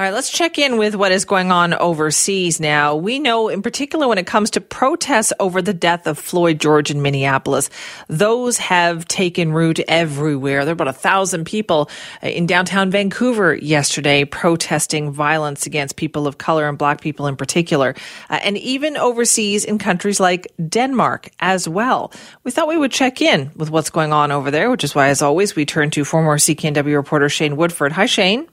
All right, let's check in with what is going on overseas now. We know, in particular, when it comes to protests over the death of Floyd George in Minneapolis, those have taken root everywhere. There were about a thousand people in downtown Vancouver yesterday protesting violence against people of color and black people in particular, uh, and even overseas in countries like Denmark as well. We thought we would check in with what's going on over there, which is why, as always, we turn to former CKNW reporter Shane Woodford. Hi, Shane.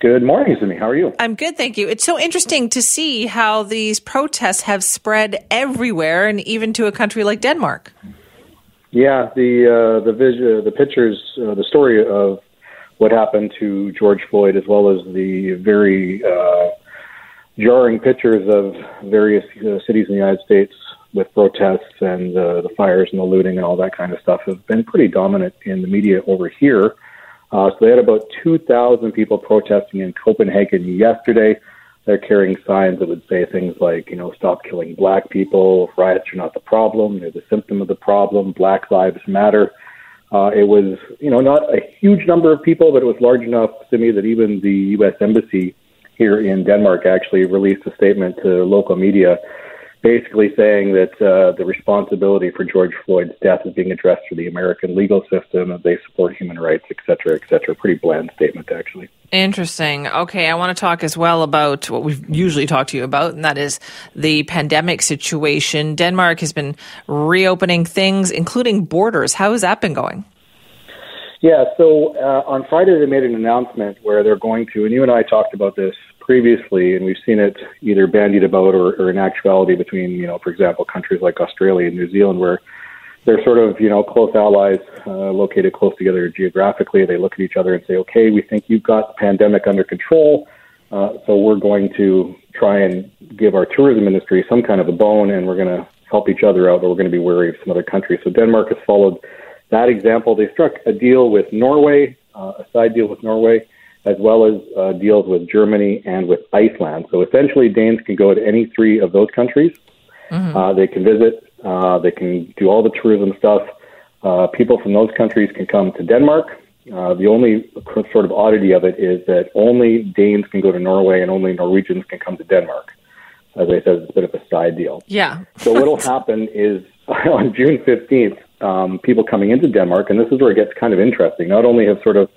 Good morning, Simi. How are you? I'm good, thank you. It's so interesting to see how these protests have spread everywhere, and even to a country like Denmark. Yeah, the uh, the vision, the pictures, uh, the story of what happened to George Floyd, as well as the very uh, jarring pictures of various uh, cities in the United States with protests and uh, the fires and the looting and all that kind of stuff, have been pretty dominant in the media over here. Uh, so they had about 2,000 people protesting in Copenhagen yesterday. They're carrying signs that would say things like, you know, stop killing black people, riots are not the problem, they're the symptom of the problem, black lives matter. Uh, it was, you know, not a huge number of people, but it was large enough to me that even the U.S. Embassy here in Denmark actually released a statement to local media basically saying that uh, the responsibility for George Floyd's death is being addressed through the American legal system, and they support human rights, et cetera, et cetera. Pretty bland statement, actually. Interesting. Okay, I want to talk as well about what we've usually talked to you about, and that is the pandemic situation. Denmark has been reopening things, including borders. How has that been going? Yeah, so uh, on Friday they made an announcement where they're going to, and you and I talked about this previously, and we've seen it either bandied about or, or in actuality between, you know, for example, countries like Australia and New Zealand, where they're sort of, you know, close allies, uh, located close together geographically. They look at each other and say, okay, we think you've got the pandemic under control, uh, so we're going to try and give our tourism industry some kind of a bone, and we're going to help each other out, but we're going to be wary of some other countries. So Denmark has followed that example. They struck a deal with Norway, uh, a side deal with Norway as well as uh, deals with Germany and with Iceland. So essentially, Danes can go to any three of those countries. Mm-hmm. Uh, they can visit. Uh, they can do all the tourism stuff. Uh, people from those countries can come to Denmark. Uh, the only sort of oddity of it is that only Danes can go to Norway and only Norwegians can come to Denmark. As I said, it's a bit of a side deal. Yeah. so what will happen is on June 15th, um, people coming into Denmark, and this is where it gets kind of interesting. Not only have sort of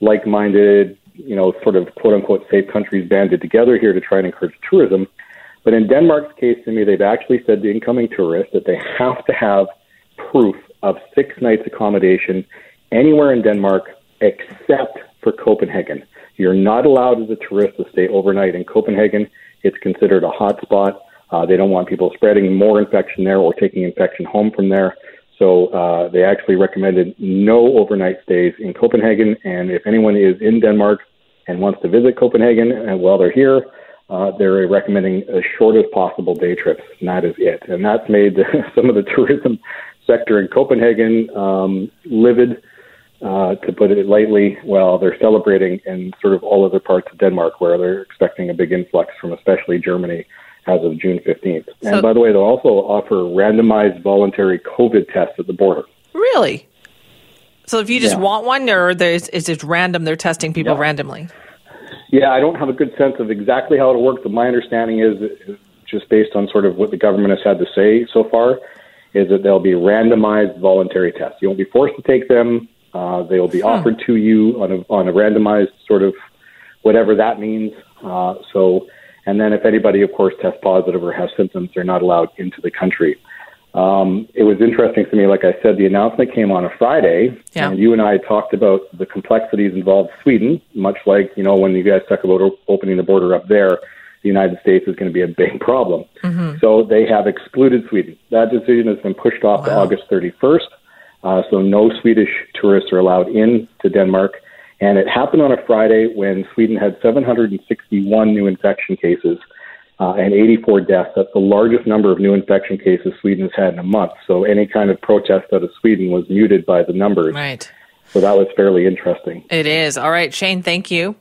like-minded you know, sort of quote unquote safe countries banded together here to try and encourage tourism. But in Denmark's case, to me, they've actually said to incoming tourists that they have to have proof of six nights accommodation anywhere in Denmark except for Copenhagen. You're not allowed as a tourist to stay overnight in Copenhagen. It's considered a hot spot. Uh, they don't want people spreading more infection there or taking infection home from there. So uh, they actually recommended no overnight stays in Copenhagen. And if anyone is in Denmark and wants to visit Copenhagen and uh, while they're here, uh, they're recommending as short as possible day trips, that is it. And that's made some of the tourism sector in Copenhagen um, livid, uh, to put it lightly, while they're celebrating in sort of all other parts of Denmark, where they're expecting a big influx from especially Germany as of June 15th. So, and by the way, they'll also offer randomized voluntary COVID tests at the border. Really? So if you just yeah. want one, or there's, is it random? They're testing people yeah. randomly. Yeah, I don't have a good sense of exactly how it'll work, but my understanding is, just based on sort of what the government has had to say so far, is that they'll be randomized voluntary tests. You won't be forced to take them. Uh, they will be offered to you on a on a randomized sort of whatever that means. Uh, so, and then if anybody, of course, tests positive or has symptoms, they're not allowed into the country. Um, it was interesting to me, like I said, the announcement came on a Friday, yeah. and you and I talked about the complexities involved Sweden, much like, you know, when you guys talk about opening the border up there, the United States is going to be a big problem. Mm-hmm. So they have excluded Sweden. That decision has been pushed off wow. to August 31st. Uh, so no Swedish tourists are allowed in to Denmark. And it happened on a Friday when Sweden had 761 new infection cases uh, and 84 deaths. That's the largest number of new infection cases Sweden has had in a month. So any kind of protest out of Sweden was muted by the numbers. Right. So that was fairly interesting. It is. All right, Shane, thank you.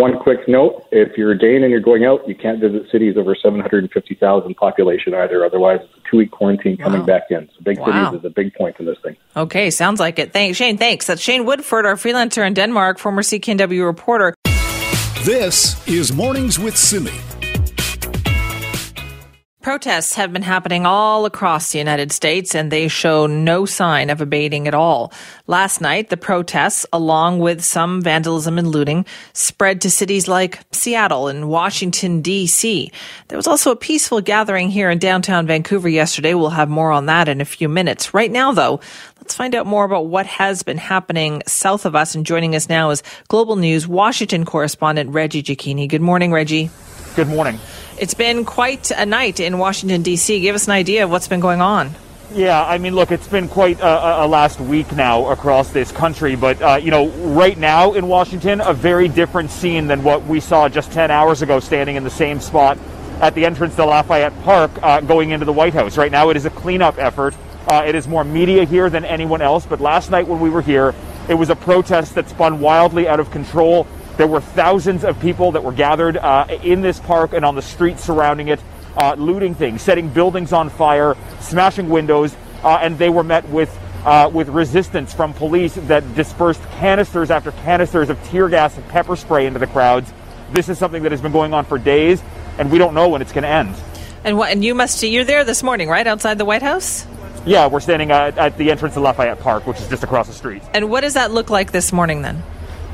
One quick note if you're a Dane and you're going out, you can't visit cities over 750,000 population either. Otherwise, it's a two week quarantine coming wow. back in. So, big wow. cities is a big point in this thing. Okay, sounds like it. Thanks, Shane. Thanks. That's Shane Woodford, our freelancer in Denmark, former CKNW reporter. This is Mornings with Simi. Protests have been happening all across the United States and they show no sign of abating at all. Last night, the protests, along with some vandalism and looting, spread to cities like Seattle and Washington, D.C. There was also a peaceful gathering here in downtown Vancouver yesterday. We'll have more on that in a few minutes. Right now, though, let's find out more about what has been happening south of us. And joining us now is Global News Washington correspondent Reggie Cecchini. Good morning, Reggie. Good morning. It's been quite a night in Washington, D.C. Give us an idea of what's been going on. Yeah, I mean, look, it's been quite a, a last week now across this country, but, uh, you know, right now in Washington, a very different scene than what we saw just 10 hours ago standing in the same spot at the entrance to Lafayette Park uh, going into the White House. Right now, it is a cleanup effort. Uh, it is more media here than anyone else, but last night when we were here, it was a protest that spun wildly out of control. There were thousands of people that were gathered uh, in this park and on the streets surrounding it, uh, looting things, setting buildings on fire, smashing windows, uh, and they were met with uh, with resistance from police that dispersed canisters after canisters of tear gas and pepper spray into the crowds. This is something that has been going on for days, and we don't know when it's going to end. And what? And you must you're there this morning, right outside the White House? Yeah, we're standing at, at the entrance to Lafayette Park, which is just across the street. And what does that look like this morning then?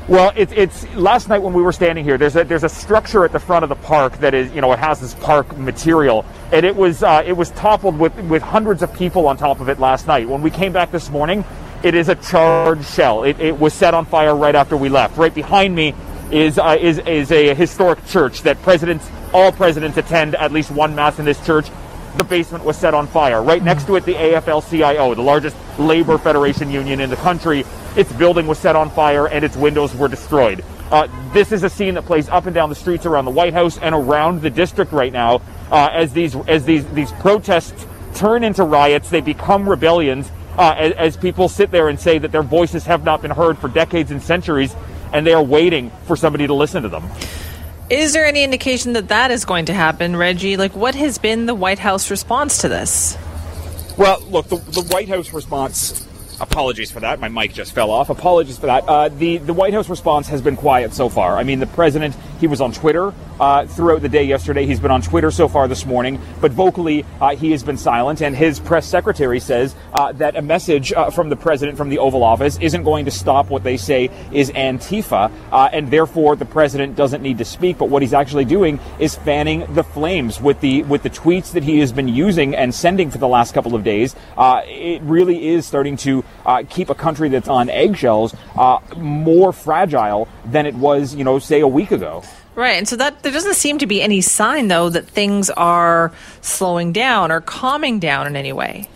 Well, it, it's last night when we were standing here. There's a there's a structure at the front of the park that is you know it has this park material, and it was uh, it was toppled with with hundreds of people on top of it last night. When we came back this morning, it is a charred shell. It, it was set on fire right after we left. Right behind me is uh, is is a historic church that presidents all presidents attend at least one mass in this church. The basement was set on fire. Right next to it, the AFL-CIO, the largest labor federation union in the country, its building was set on fire and its windows were destroyed. Uh, this is a scene that plays up and down the streets around the White House and around the district right now uh, as these as these these protests turn into riots. They become rebellions uh, as, as people sit there and say that their voices have not been heard for decades and centuries, and they are waiting for somebody to listen to them. Is there any indication that that is going to happen, Reggie? Like, what has been the White House response to this? Well, look, the, the White House response Apologies for that. My mic just fell off. Apologies for that. Uh, the the White House response has been quiet so far. I mean, the president he was on Twitter uh, throughout the day yesterday. He's been on Twitter so far this morning, but vocally uh, he has been silent. And his press secretary says uh, that a message uh, from the president from the Oval Office isn't going to stop what they say is Antifa, uh, and therefore the president doesn't need to speak. But what he's actually doing is fanning the flames with the with the tweets that he has been using and sending for the last couple of days. it really is starting to uh, keep a country that's on eggshells uh, more fragile than it was, you know, say a week ago. Right. And so that there doesn't seem to be any sign, though, that things are slowing down or calming down in any way.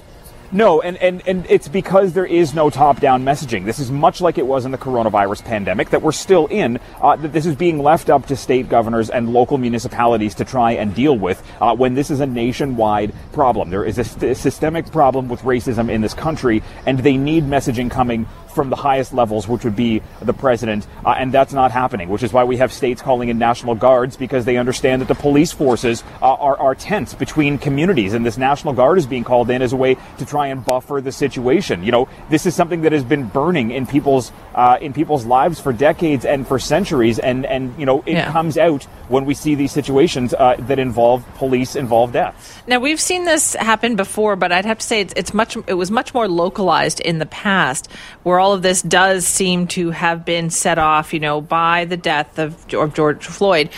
No, and, and, and it's because there is no top down messaging. This is much like it was in the coronavirus pandemic that we're still in, uh, that this is being left up to state governors and local municipalities to try and deal with uh, when this is a nationwide problem. There is a, st- systemic problem with racism in this country, and they need messaging coming from the highest levels, which would be the president, uh, and that's not happening, which is why we have states calling in national guards because they understand that the police forces uh, are, are tense between communities, and this national guard is being called in as a way to try and buffer the situation. You know, this is something that has been burning in people's uh, in people's lives for decades and for centuries, and and you know it yeah. comes out when we see these situations uh, that involve police involved deaths. Now we've seen this happen before, but I'd have to say it's, it's much it was much more localized in the past, where all of this does seem to have been set off, you know, by the death of George Floyd.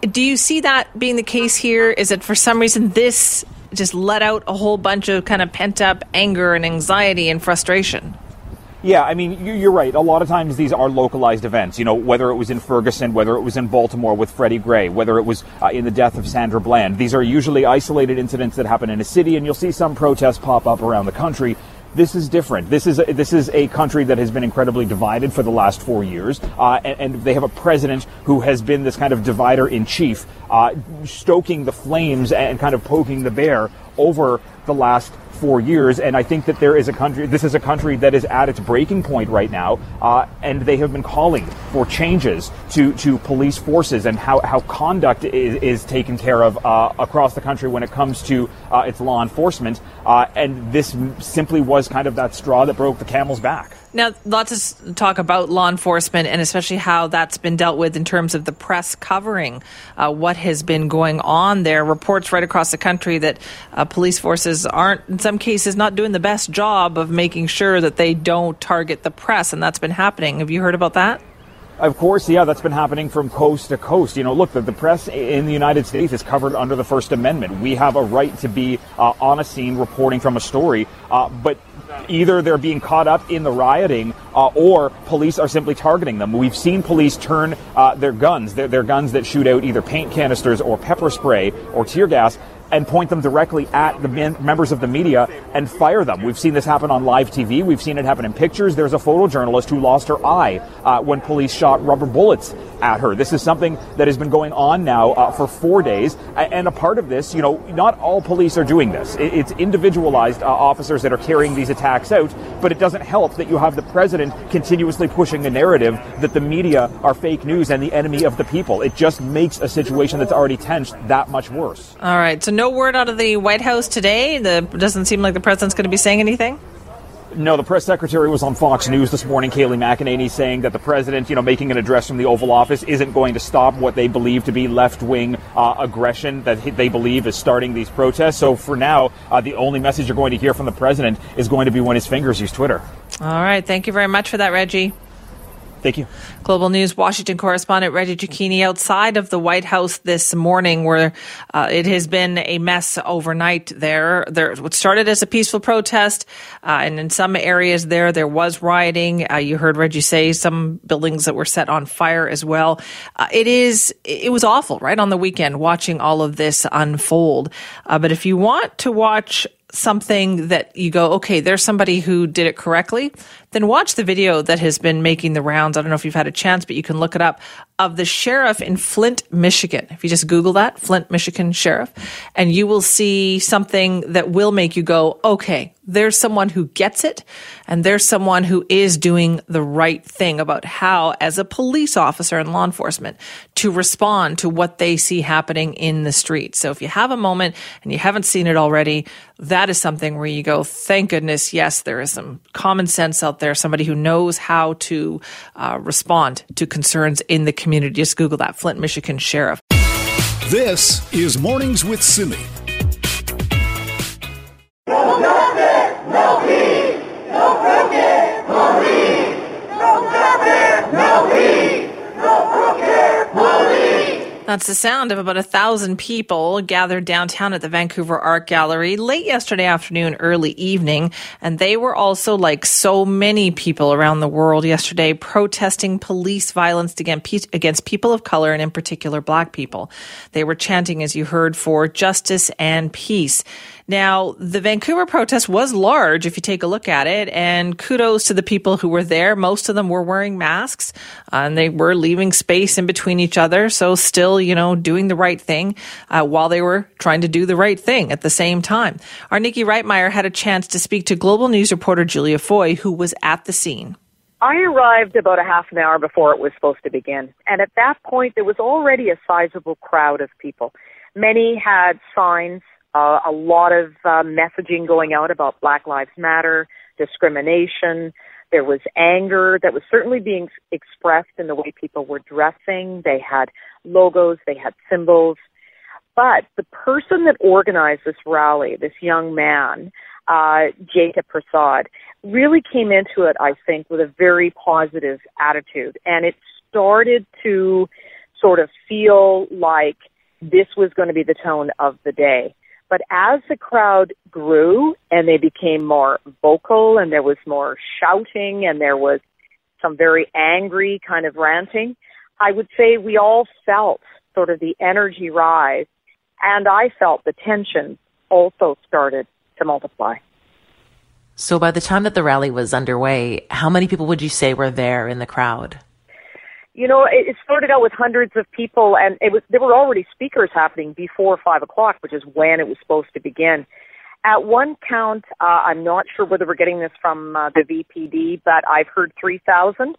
Do you see that being the case here? Is it for some reason this just let out a whole bunch of kind of pent up anger and anxiety and frustration? Yeah, I mean, you're right. A lot of times these are localized events. You know, whether it was in Ferguson, whether it was in Baltimore with Freddie Gray, whether it was uh, in the death of Sandra Bland. These are usually isolated incidents that happen in a city, and you'll see some protests pop up around the country. This is different. This is a, this is a country that has been incredibly divided for the last four years, uh, and, and, they have a president who has been this kind of divider in chief, uh, stoking the flames and kind of poking the bear over the last four years. And I think that there is a country, this is a country that is at its breaking point right now. Uh, and they have been calling for changes to, to police forces and how, how conduct is, is taken care of uh, across the country when it comes to uh, its law enforcement. Uh, and this simply was kind of that straw that broke the camel's back. Now, lots of talk about law enforcement and especially how that's been dealt with in terms of the press covering uh, what has been going on there. Reports right across the country that uh, police forces aren't, in some cases, not doing the best job of making sure that they don't target the press, and that's been happening. Have you heard about that? Of course, yeah, that's been happening from coast to coast. You know, look, the, the press in the United States is covered under the First Amendment. We have a right to be uh, on a scene reporting from a story, uh, but either they're being caught up in the rioting uh, or police are simply targeting them. We've seen police turn uh, their guns, their, their guns that shoot out either paint canisters or pepper spray or tear gas, and point them directly at the men- members of the media and fire them. We've seen this happen on live TV. We've seen it happen in pictures. There's a photojournalist who lost her eye uh, when police shot rubber bullets at her. This is something that has been going on now uh, for four days. And a part of this, you know, not all police are doing this. It's individualized uh, officers that are carrying these attacks out, but it doesn't help that you have the president continuously pushing the narrative that the media are fake news and the enemy of the people. It just makes a situation that's already tense that much worse. All right. So no no word out of the White House today. The doesn't seem like the president's going to be saying anything. No, the press secretary was on Fox News this morning, Kayleigh McEnany, saying that the president, you know, making an address from the Oval Office isn't going to stop what they believe to be left-wing uh, aggression that they believe is starting these protests. So for now, uh, the only message you're going to hear from the president is going to be when his fingers use Twitter. All right. Thank you very much for that, Reggie. Thank you. Global News Washington correspondent Reggie Cecchini outside of the White House this morning, where uh, it has been a mess overnight. There, there, what started as a peaceful protest, uh, and in some areas there, there was rioting. Uh, you heard Reggie say some buildings that were set on fire as well. Uh, it is, it was awful, right on the weekend watching all of this unfold. Uh, but if you want to watch something that you go, okay, there's somebody who did it correctly, then watch the video that has been making the rounds. I don't know if you've had a chance, but you can look it up of the sheriff in Flint, Michigan. If you just Google that, Flint, Michigan sheriff, and you will see something that will make you go, okay, there's someone who gets it and there's someone who is doing the right thing about how, as a police officer and law enforcement, to respond to what they see happening in the street. So if you have a moment and you haven't seen it already, that is something where you go, thank goodness, yes, there is some common sense out there, somebody who knows how to uh, respond to concerns in the community. Just Google that, Flint, Michigan Sheriff. This is Mornings with Simi. That's the sound of about a thousand people gathered downtown at the Vancouver Art Gallery late yesterday afternoon, early evening. And they were also, like so many people around the world yesterday, protesting police violence against people of color and in particular black people. They were chanting, as you heard, for justice and peace. Now, the Vancouver protest was large if you take a look at it, and kudos to the people who were there. Most of them were wearing masks uh, and they were leaving space in between each other. So, still, you know, doing the right thing uh, while they were trying to do the right thing at the same time. Our Nikki Reitmeyer had a chance to speak to Global News reporter Julia Foy, who was at the scene. I arrived about a half an hour before it was supposed to begin. And at that point, there was already a sizable crowd of people. Many had signs uh, a lot of uh, messaging going out about Black Lives Matter, discrimination. There was anger that was certainly being expressed in the way people were dressing. They had logos, they had symbols. But the person that organized this rally, this young man, uh, Jacob Prasad, really came into it, I think, with a very positive attitude. And it started to sort of feel like this was going to be the tone of the day. But as the crowd grew and they became more vocal and there was more shouting and there was some very angry kind of ranting, I would say we all felt sort of the energy rise and I felt the tension also started to multiply. So by the time that the rally was underway, how many people would you say were there in the crowd? You know, it, it started out with hundreds of people, and it was there were already speakers happening before five o'clock, which is when it was supposed to begin. At one count, uh, I'm not sure whether we're getting this from uh, the VPD, but I've heard 3,000.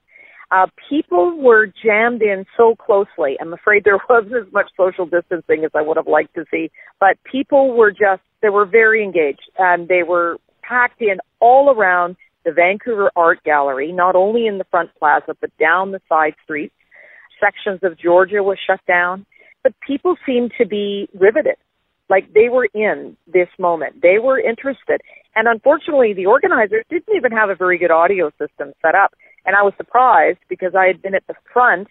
Uh, people were jammed in so closely. I'm afraid there wasn't as much social distancing as I would have liked to see, but people were just, they were very engaged and they were packed in all around the Vancouver Art Gallery, not only in the front plaza, but down the side streets. Sections of Georgia was shut down, but people seemed to be riveted like they were in this moment. They were interested. And unfortunately, the organizers didn't even have a very good audio system set up. And I was surprised because I had been at the front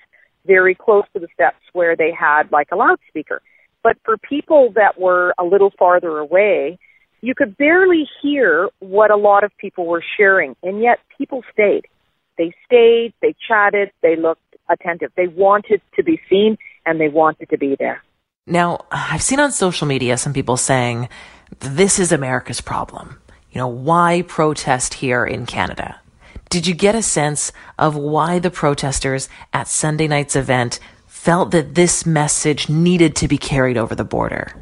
very close to the steps where they had like a loudspeaker. But for people that were a little farther away, you could barely hear what a lot of people were sharing. And yet people stayed. They stayed, they chatted, they looked attentive. They wanted to be seen and they wanted to be there. Now, I've seen on social media some people saying this is America's problem. You know, why protest here in Canada? Did you get a sense of why the protesters at Sunday night's event felt that this message needed to be carried over the border?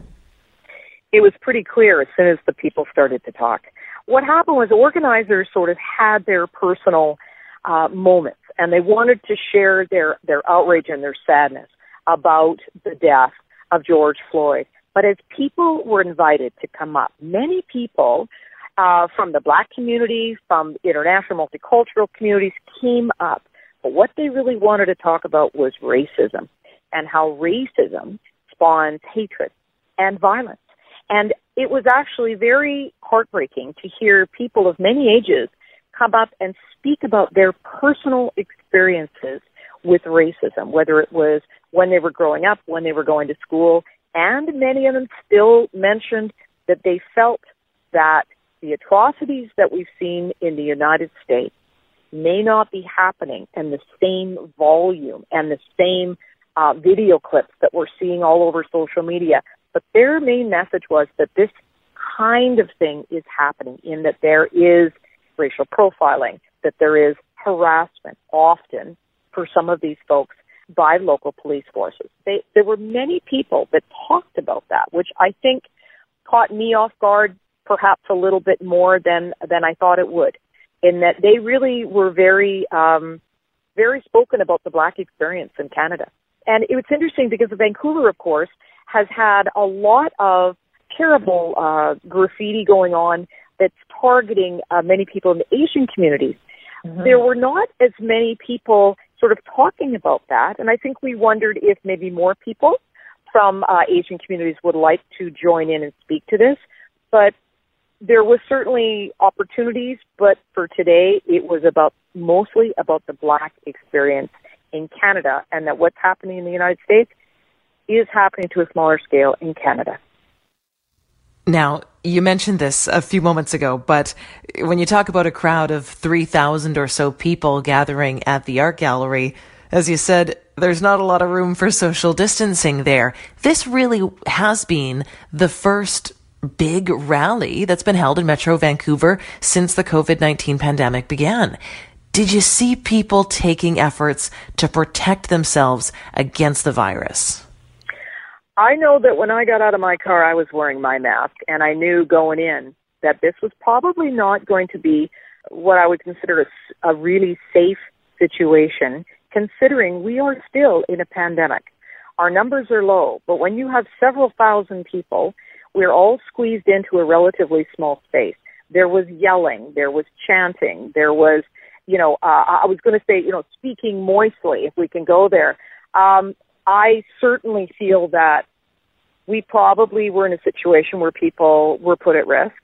It was pretty clear as soon as the people started to talk. What happened was organizers sort of had their personal uh, moments and they wanted to share their, their outrage and their sadness about the death of George Floyd. But as people were invited to come up, many people uh, from the black community, from international multicultural communities came up. But what they really wanted to talk about was racism and how racism spawns hatred and violence. And it was actually very heartbreaking to hear people of many ages come up and speak about their personal experiences with racism, whether it was when they were growing up, when they were going to school, and many of them still mentioned that they felt that the atrocities that we've seen in the United States may not be happening in the same volume and the same uh, video clips that we're seeing all over social media. But their main message was that this kind of thing is happening in that there is racial profiling, that there is harassment often for some of these folks by local police forces. They, there were many people that talked about that, which I think caught me off guard perhaps a little bit more than than I thought it would. In that they really were very um, very spoken about the black experience in Canada. And it was interesting because of Vancouver, of course, has had a lot of terrible uh, graffiti going on that's targeting uh, many people in the Asian communities. Mm-hmm. There were not as many people sort of talking about that, and I think we wondered if maybe more people from uh, Asian communities would like to join in and speak to this. But there was certainly opportunities, but for today, it was about mostly about the black experience in Canada, and that what's happening in the United States is happening to a smaller scale in Canada. Now, you mentioned this a few moments ago, but when you talk about a crowd of 3,000 or so people gathering at the art gallery, as you said, there's not a lot of room for social distancing there. This really has been the first big rally that's been held in Metro Vancouver since the COVID 19 pandemic began. Did you see people taking efforts to protect themselves against the virus? I know that when I got out of my car, I was wearing my mask, and I knew going in that this was probably not going to be what I would consider a, a really safe situation, considering we are still in a pandemic. Our numbers are low, but when you have several thousand people, we're all squeezed into a relatively small space. There was yelling, there was chanting, there was, you know, uh, I was going to say, you know, speaking moistly, if we can go there. Um, I certainly feel that we probably were in a situation where people were put at risk.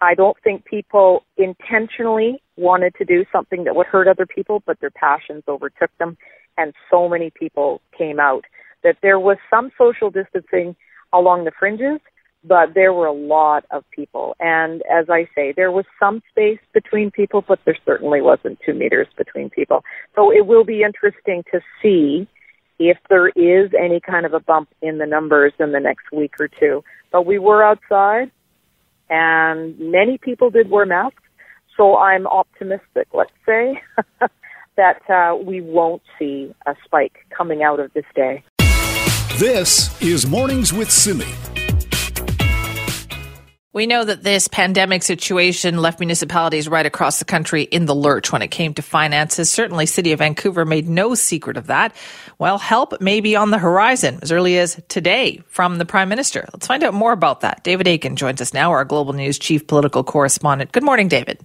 I don't think people intentionally wanted to do something that would hurt other people, but their passions overtook them, and so many people came out that there was some social distancing along the fringes, but there were a lot of people. And as I say, there was some space between people, but there certainly wasn't two meters between people. So it will be interesting to see if there is any kind of a bump in the numbers in the next week or two. But we were outside and many people did wear masks. So I'm optimistic, let's say, that uh, we won't see a spike coming out of this day. This is Mornings with Simi. We know that this pandemic situation left municipalities right across the country in the lurch when it came to finances. Certainly, City of Vancouver made no secret of that. Well, help may be on the horizon as early as today from the Prime Minister. Let's find out more about that. David Akin joins us now, our Global News Chief Political Correspondent. Good morning, David.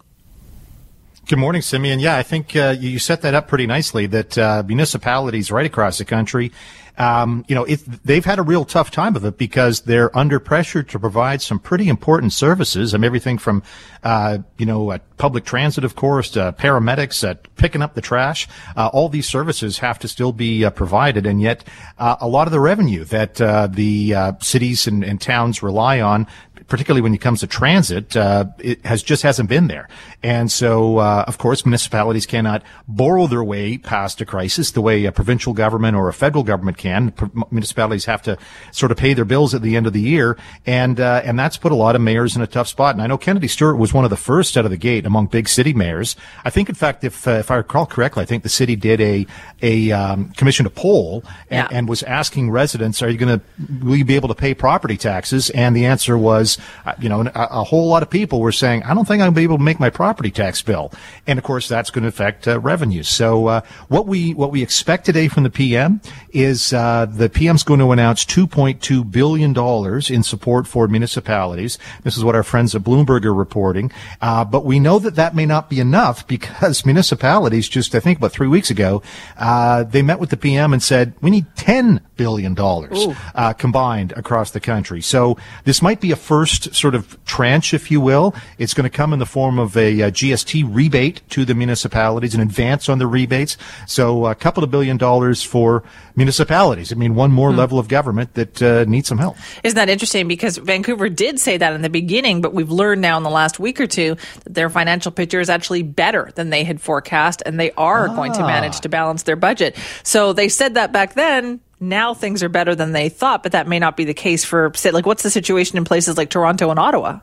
Good morning, Simeon. Yeah, I think uh, you set that up pretty nicely. That uh, municipalities right across the country um, you know, it, they've had a real tough time of it because they're under pressure to provide some pretty important services. I mean, everything from, uh, you know, public transit, of course, to paramedics, uh, picking up the trash. Uh, all these services have to still be uh, provided, and yet a lot of the revenue that the cities and, and, towns rely on particularly when it comes to transit, uh, it has just hasn't been there. And so, uh, of course, municipalities cannot borrow their way past a crisis the way a provincial government or a federal government can. municipalities have to sort of pay their bills at the end of the year, and uh, and that's put a lot of mayors in a tough spot. And I know Kennedy Stewart was one of the first out of the gate among big city mayors. I think, in fact, if uh, if I recall correctly, I think the city did a a um, commissioned a poll and, yeah. and was asking residents, "Are you going to will you be able to pay property taxes?" And the answer was you know, a, a, whole lot of people were saying, I don't think I'm going to be able to make my property tax bill. And of course, that's going to affect uh, revenues. So, uh, what we, what we expect today from the PM is, uh, the PM's going to announce $2.2 billion in support for municipalities. This is what our friends at Bloomberg are reporting. Uh, but we know that that may not be enough because municipalities just, I think about three weeks ago, uh, they met with the PM and said, we need $10 billion, dollars combined across the country. So this might be a first sort of tranche, if you will. It's going to come in the form of a, a uh, GST rebate to the municipalities, an advance on the rebates. So a couple of billion dollars for municipalities. I mean, one more hmm. level of government that uh, needs some help. Isn't that interesting? Because Vancouver did say that in the beginning, but we've learned now in the last week or two that their financial picture is actually better than they had forecast, and they are ah. going to manage ah. to balance their budget. So they said that back then now things are better than they thought, but that may not be the case for, say, like, what's the situation in places like Toronto and Ottawa?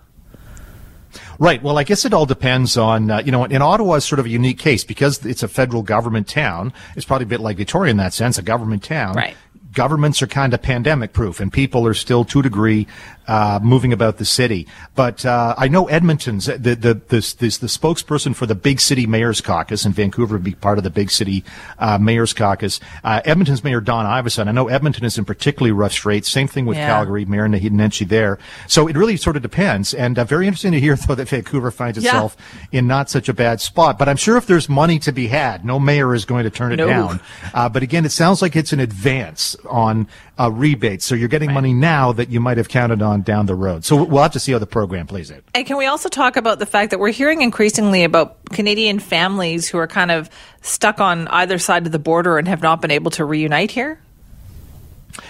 Right. Well, I guess it all depends on, uh, you know, in Ottawa is sort of a unique case because it's a federal government town. It's probably a bit like Victoria in that sense, a government town. Right governments are kind of pandemic proof and people are still to a degree uh, moving about the city. But uh, I know Edmonton's the the, the the spokesperson for the Big City Mayors Caucus, and Vancouver would be part of the Big City uh, Mayors Caucus. Uh, Edmonton's Mayor Don Iveson. I know Edmonton is in particularly rough straits. Same thing with yeah. Calgary, Mayor Nenshi there. So it really sort of depends. And uh, very interesting to hear though that Vancouver finds itself yeah. in not such a bad spot. But I'm sure if there's money to be had, no mayor is going to turn it no. down. Uh, but again, it sounds like it's an advance on uh, rebates. So you're getting right. money now that you might have counted on on down the road. So we'll have to see how the program plays out. And can we also talk about the fact that we're hearing increasingly about Canadian families who are kind of stuck on either side of the border and have not been able to reunite here?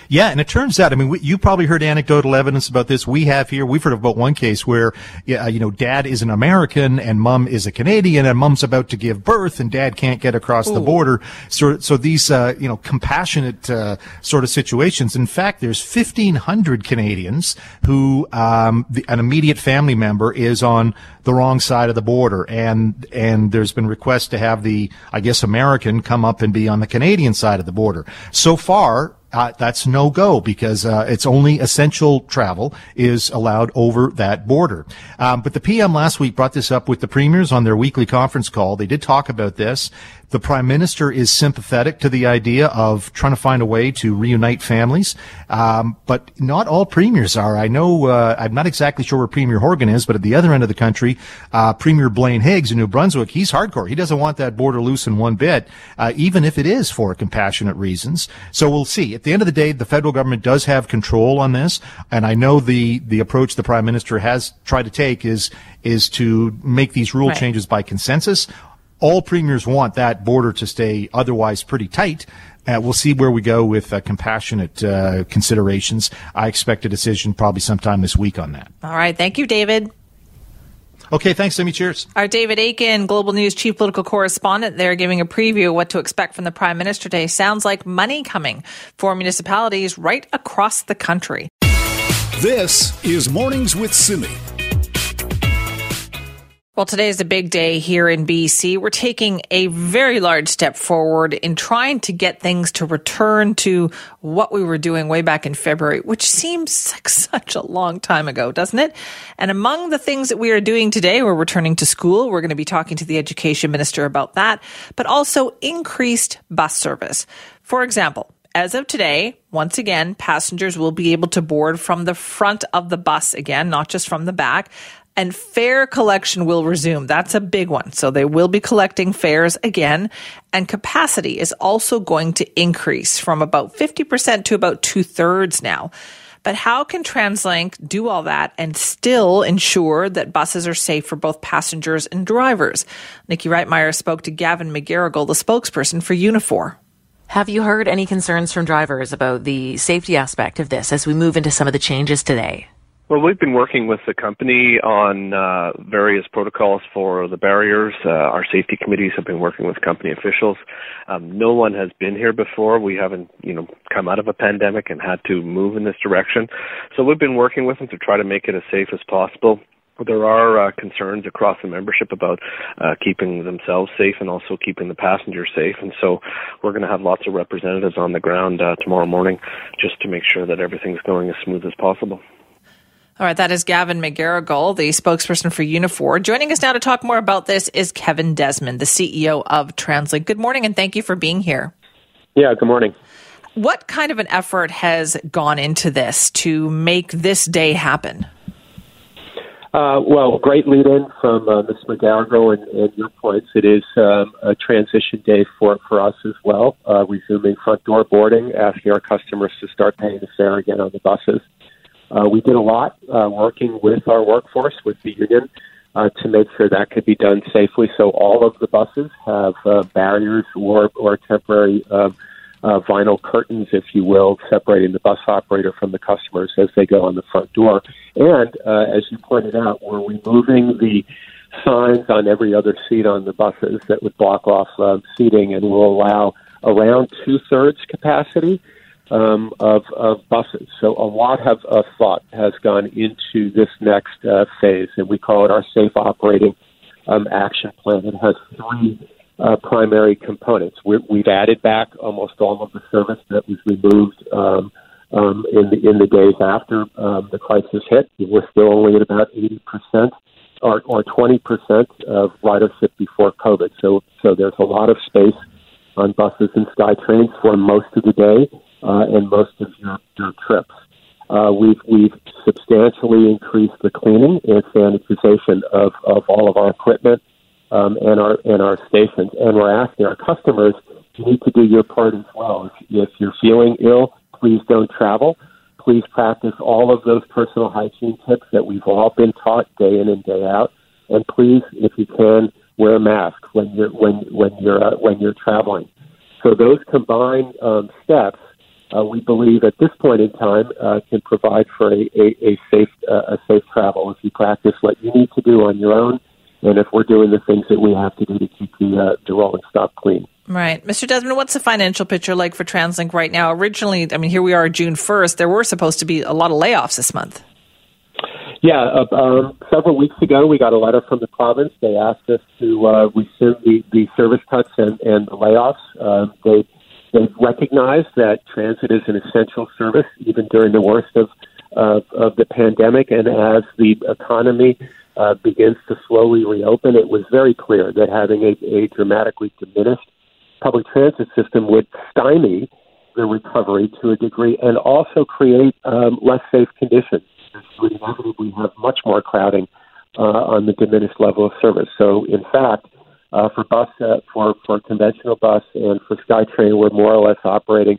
Yeah, and it turns out, I mean, we, you probably heard anecdotal evidence about this. We have here, we've heard about one case where, uh, you know, dad is an American and mom is a Canadian and mom's about to give birth and dad can't get across Ooh. the border. So, so these, uh, you know, compassionate, uh, sort of situations. In fact, there's 1500 Canadians who, um, the, an immediate family member is on the wrong side of the border and, and there's been requests to have the, I guess, American come up and be on the Canadian side of the border. So far, uh, that's no go because uh, it's only essential travel is allowed over that border. Um, but the PM last week brought this up with the premiers on their weekly conference call. They did talk about this. The prime minister is sympathetic to the idea of trying to find a way to reunite families, um, but not all premiers are. I know uh, I'm not exactly sure where Premier Horgan is, but at the other end of the country, uh, Premier Blaine Higgs in New Brunswick, he's hardcore. He doesn't want that border loose in one bit, uh, even if it is for compassionate reasons. So we'll see. At the end of the day, the federal government does have control on this, and I know the the approach the prime minister has tried to take is is to make these rule right. changes by consensus all premiers want that border to stay otherwise pretty tight. Uh, we'll see where we go with uh, compassionate uh, considerations. I expect a decision probably sometime this week on that. All right. Thank you, David. Okay, thanks, Simi. Cheers. Our David Akin, Global News Chief Political Correspondent, there giving a preview of what to expect from the Prime Minister today. Sounds like money coming for municipalities right across the country. This is Mornings with Simi. Well, today is a big day here in BC. We're taking a very large step forward in trying to get things to return to what we were doing way back in February, which seems like such a long time ago, doesn't it? And among the things that we are doing today, we're returning to school. We're going to be talking to the education minister about that, but also increased bus service. For example, as of today, once again, passengers will be able to board from the front of the bus again, not just from the back and fare collection will resume. That's a big one. So they will be collecting fares again. And capacity is also going to increase from about 50% to about two thirds now. But how can TransLink do all that and still ensure that buses are safe for both passengers and drivers? Nikki Reitmeyer spoke to Gavin McGarrigle, the spokesperson for Unifor. Have you heard any concerns from drivers about the safety aspect of this as we move into some of the changes today? Well, we've been working with the company on uh, various protocols for the barriers. Uh, our safety committees have been working with company officials. Um, no one has been here before. We haven't, you know, come out of a pandemic and had to move in this direction. So we've been working with them to try to make it as safe as possible. There are uh, concerns across the membership about uh, keeping themselves safe and also keeping the passengers safe. And so we're going to have lots of representatives on the ground uh, tomorrow morning just to make sure that everything's going as smooth as possible. All right, that is Gavin McGarrigle, the spokesperson for Unifor. Joining us now to talk more about this is Kevin Desmond, the CEO of TransLink. Good morning, and thank you for being here. Yeah, good morning. What kind of an effort has gone into this to make this day happen? Uh, well, great lead in from uh, Ms. McGarrigle and, and, your points. It is um, a transition day for, for us as well, uh, resuming front door boarding, asking our customers to start paying the fare again on the buses. Uh, we did a lot uh, working with our workforce, with the union, uh, to make sure that could be done safely. So all of the buses have uh, barriers or, or temporary uh, uh, vinyl curtains, if you will, separating the bus operator from the customers as they go on the front door. And uh, as you pointed out, we're removing the signs on every other seat on the buses that would block off uh, seating and will allow around two thirds capacity um, of, of buses. So a lot of, of thought has gone into this next uh, phase, and we call it our Safe Operating um, Action Plan. It has three uh, primary components. we have added back almost all of the service that was removed um, um, in the in the days after um, the crisis hit. We're still only at about eighty percent or or twenty percent of ridership before COVID. So so there's a lot of space on buses and SkyTrains for most of the day uh, and most of your, your trips. Uh, we've we've substantially increased the cleaning and sanitization of, of all of our equipment um, and our and our stations, and we're asking our customers you need to do your part as well. If, if you're feeling ill, please don't travel. Please practice all of those personal hygiene tips that we've all been taught day in and day out, and please, if you can, wear a mask when you're when when you're uh, when you're traveling. So those combined um, steps uh, we believe at this point in time uh, can provide for a, a, a safe uh, a safe travel if you practice what you need to do on your own, and if we're doing the things that we have to do to keep the uh, the rolling stock clean. Right. Mr. Desmond, what's the financial picture like for TransLink right now? Originally, I mean, here we are June 1st. There were supposed to be a lot of layoffs this month. Yeah, uh, um, several weeks ago, we got a letter from the province. They asked us to uh, rescind the, the service cuts and, and the layoffs. Uh, they They've recognized that transit is an essential service even during the worst of of, of the pandemic, and as the economy uh, begins to slowly reopen, it was very clear that having a, a dramatically diminished public transit system would stymie the recovery to a degree and also create um, less safe conditions. Would inevitably have much more crowding uh, on the diminished level of service. So, in fact, uh, for bus uh, for for conventional bus and for SkyTrain, we're more or less operating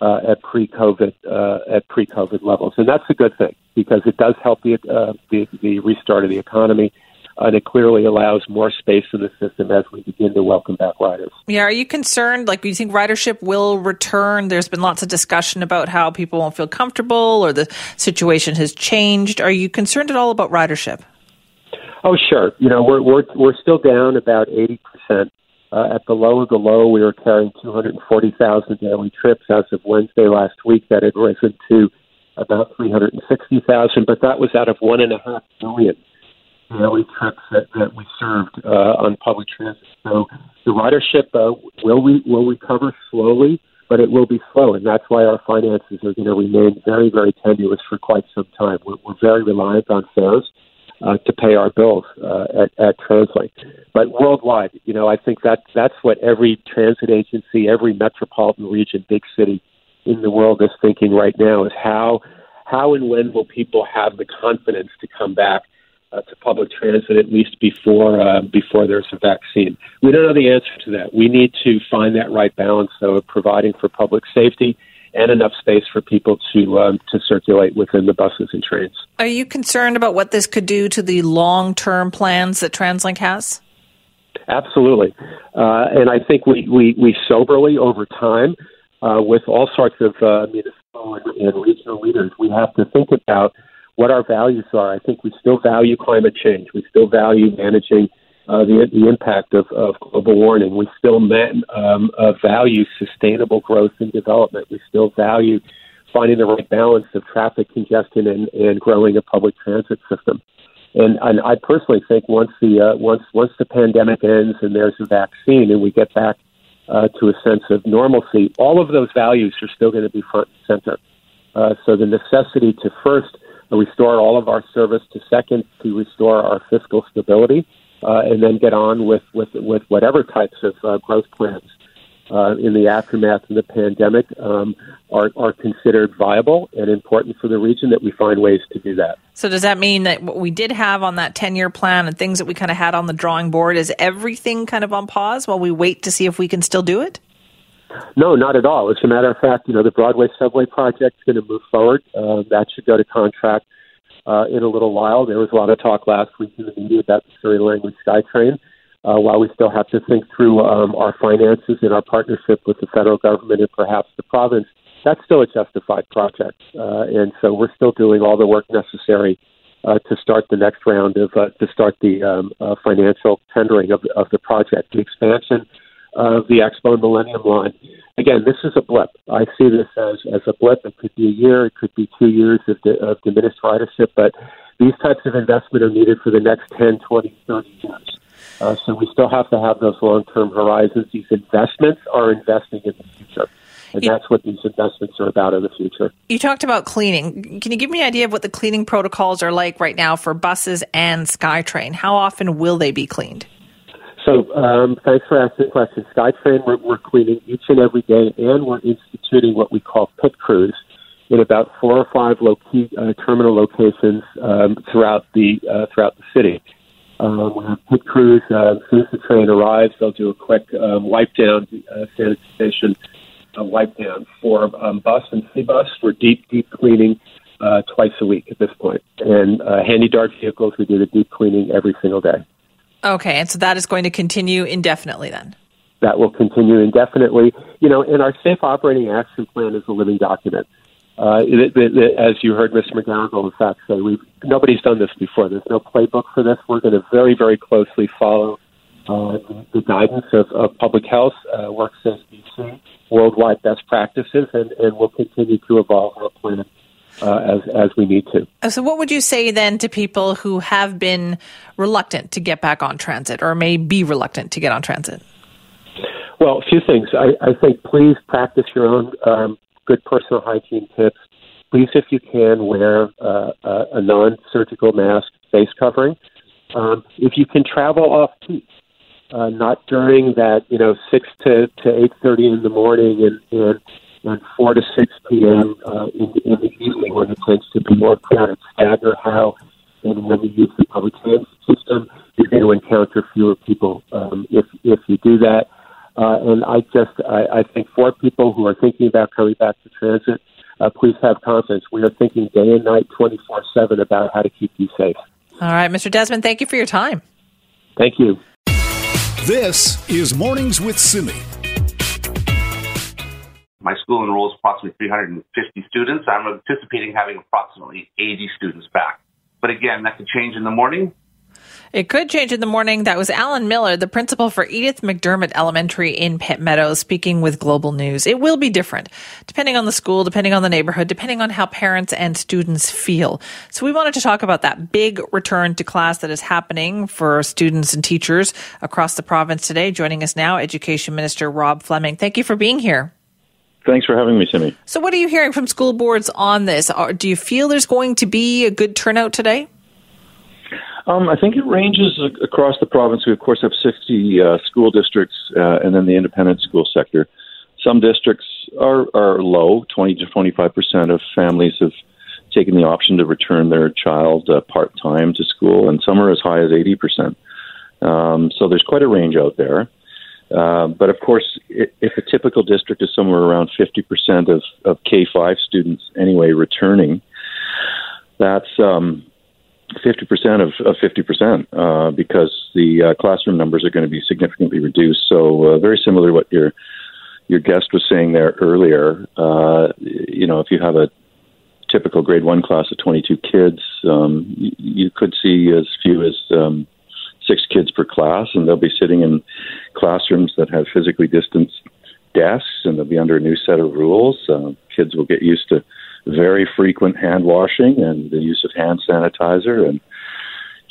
uh, at pre-COVID uh, at pre-COVID levels, and that's a good thing because it does help the uh, the, the restart of the economy. And it clearly allows more space in the system as we begin to welcome back riders. Yeah, are you concerned? Like, do you think ridership will return? There's been lots of discussion about how people won't feel comfortable or the situation has changed. Are you concerned at all about ridership? Oh, sure. You know, we're we're we're still down about eighty percent. Uh, at the low of the low, we were carrying 240,000 daily trips. As of Wednesday last week, that had risen to about 360,000, but that was out of one and a half billion daily trips that, that we served uh, on public transit. So the ridership uh, will we will recover slowly, but it will be slow, and that's why our finances are going to remain very very tenuous for quite some time. We're, we're very reliant on fares. Uh, to pay our bills uh, at, at. But worldwide, you know, I think that that's what every transit agency, every metropolitan region, big city in the world is thinking right now is how how and when will people have the confidence to come back uh, to public transit at least before uh, before there's a vaccine. We don't know the answer to that. We need to find that right balance, though, of providing for public safety and enough space for people to um, to circulate within the buses and trains. Are you concerned about what this could do to the long term plans that TransLink has? Absolutely, uh, and I think we, we, we soberly over time, uh, with all sorts of uh, municipal and, and regional leaders, we have to think about what our values are. I think we still value climate change. We still value managing uh, the, the impact of, of global warming. We still um, uh, value sustainable growth and development. We still value finding the right balance of traffic congestion and, and growing a public transit system. And, and I personally think once the uh, once once the pandemic ends and there's a vaccine and we get back uh, to a sense of normalcy, all of those values are still going to be front and center. Uh, so the necessity to first restore all of our service to second to restore our fiscal stability, uh, and then get on with, with, with whatever types of uh, growth plans uh, in the aftermath of the pandemic um, are, are considered viable and important for the region that we find ways to do that. So, does that mean that what we did have on that 10 year plan and things that we kind of had on the drawing board is everything kind of on pause while we wait to see if we can still do it? No, not at all. As a matter of fact, you know, the Broadway subway project is going to move forward. Uh, that should go to contract uh, in a little while. There was a lot of talk last week in the media about the Surrey Langley SkyTrain. Uh, while we still have to think through um, our finances and our partnership with the federal government and perhaps the province, that's still a justified project. Uh, and so we're still doing all the work necessary uh, to start the next round of uh, to start the um, uh, financial tendering of, of the project. The expansion of the Expo and Millennium line. Again, this is a blip. I see this as, as a blip. It could be a year, it could be two years of, di- of diminished ridership, but these types of investment are needed for the next 10, 20, 30 years. Uh, so we still have to have those long-term horizons. These investments are investing in the future. And that's what these investments are about in the future. You talked about cleaning. Can you give me an idea of what the cleaning protocols are like right now for buses and SkyTrain? How often will they be cleaned? So um, thanks for asking the question. SkyTrain, we're, we're cleaning each and every day, and we're instituting what we call pit crews in about four or five loca- uh, terminal locations um, throughout the uh, throughout the city. Um, we have pit crews. Uh, as soon as the train arrives, they'll do a quick um, wipe down, uh, sanitization uh, wipe down for um, bus and city bus. We're deep deep cleaning uh, twice a week at this point, and uh, HandyDART vehicles. We do the deep cleaning every single day. Okay, and so that is going to continue indefinitely then? That will continue indefinitely. You know, and our Safe Operating Action Plan is a living document. Uh, it, it, it, as you heard Mr. McGarrigle, in fact, say, we nobody's done this before. There's no playbook for this. We're going to very, very closely follow uh, the guidance of, of public health, uh, WorkSafe BC, worldwide best practices, and, and we'll continue to evolve our plan uh, as as we need to. Uh, so, what would you say then to people who have been reluctant to get back on transit, or may be reluctant to get on transit? Well, a few things. I, I think please practice your own um, good personal hygiene tips. Please, if you can, wear uh, a, a non-surgical mask, face covering. Um, if you can travel off peak, uh, not during that, you know, six to to eight thirty in the morning and, and and 4 to 6 p.m. Uh, in, the, in the evening when it tends to be more crowded. Stagger how and when you use the public transit system, you're going to encounter fewer people um, if if you do that. Uh, and I just I, I think for people who are thinking about coming back to transit, uh, please have confidence. We are thinking day and night, 24 seven about how to keep you safe. All right, Mr. Desmond, thank you for your time. Thank you. This is Mornings with Simi. My school enrolls approximately 350 students. I'm anticipating having approximately 80 students back. But again, that could change in the morning. It could change in the morning. That was Alan Miller, the principal for Edith McDermott Elementary in Pitt Meadows, speaking with Global News. It will be different depending on the school, depending on the neighborhood, depending on how parents and students feel. So we wanted to talk about that big return to class that is happening for students and teachers across the province today. Joining us now, Education Minister Rob Fleming. Thank you for being here. Thanks for having me, Simi. So, what are you hearing from school boards on this? Do you feel there's going to be a good turnout today? Um, I think it ranges across the province. We, of course, have 60 uh, school districts uh, and then the independent school sector. Some districts are, are low, 20 to 25 percent of families have taken the option to return their child uh, part time to school, and some are as high as 80 percent. Um, so there's quite a range out there. Uh, but of course, if a typical district is somewhere around 50% of, of K 5 students anyway returning, that's um, 50% of, of 50% uh, because the uh, classroom numbers are going to be significantly reduced. So, uh, very similar to what your your guest was saying there earlier. Uh, you know, if you have a typical grade one class of 22 kids, um, you, you could see as few as um, six kids per class, and they'll be sitting in classrooms that have physically distanced desks, and they'll be under a new set of rules. Uh, kids will get used to very frequent hand washing and the use of hand sanitizer and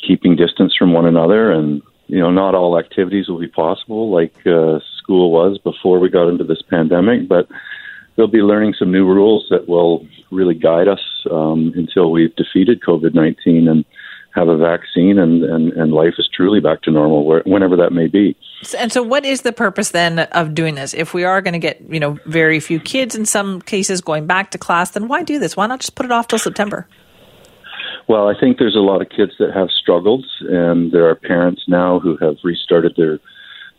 keeping distance from one another. And you know, not all activities will be possible like uh, school was before we got into this pandemic, but they'll be learning some new rules that will really guide us um, until we've defeated COVID 19 and have a vaccine and, and, and life is truly back to normal whenever that may be. And so what is the purpose then of doing this? If we are going to get, you know, very few kids in some cases going back to class, then why do this? Why not just put it off till September? Well, I think there's a lot of kids that have struggled and there are parents now who have restarted their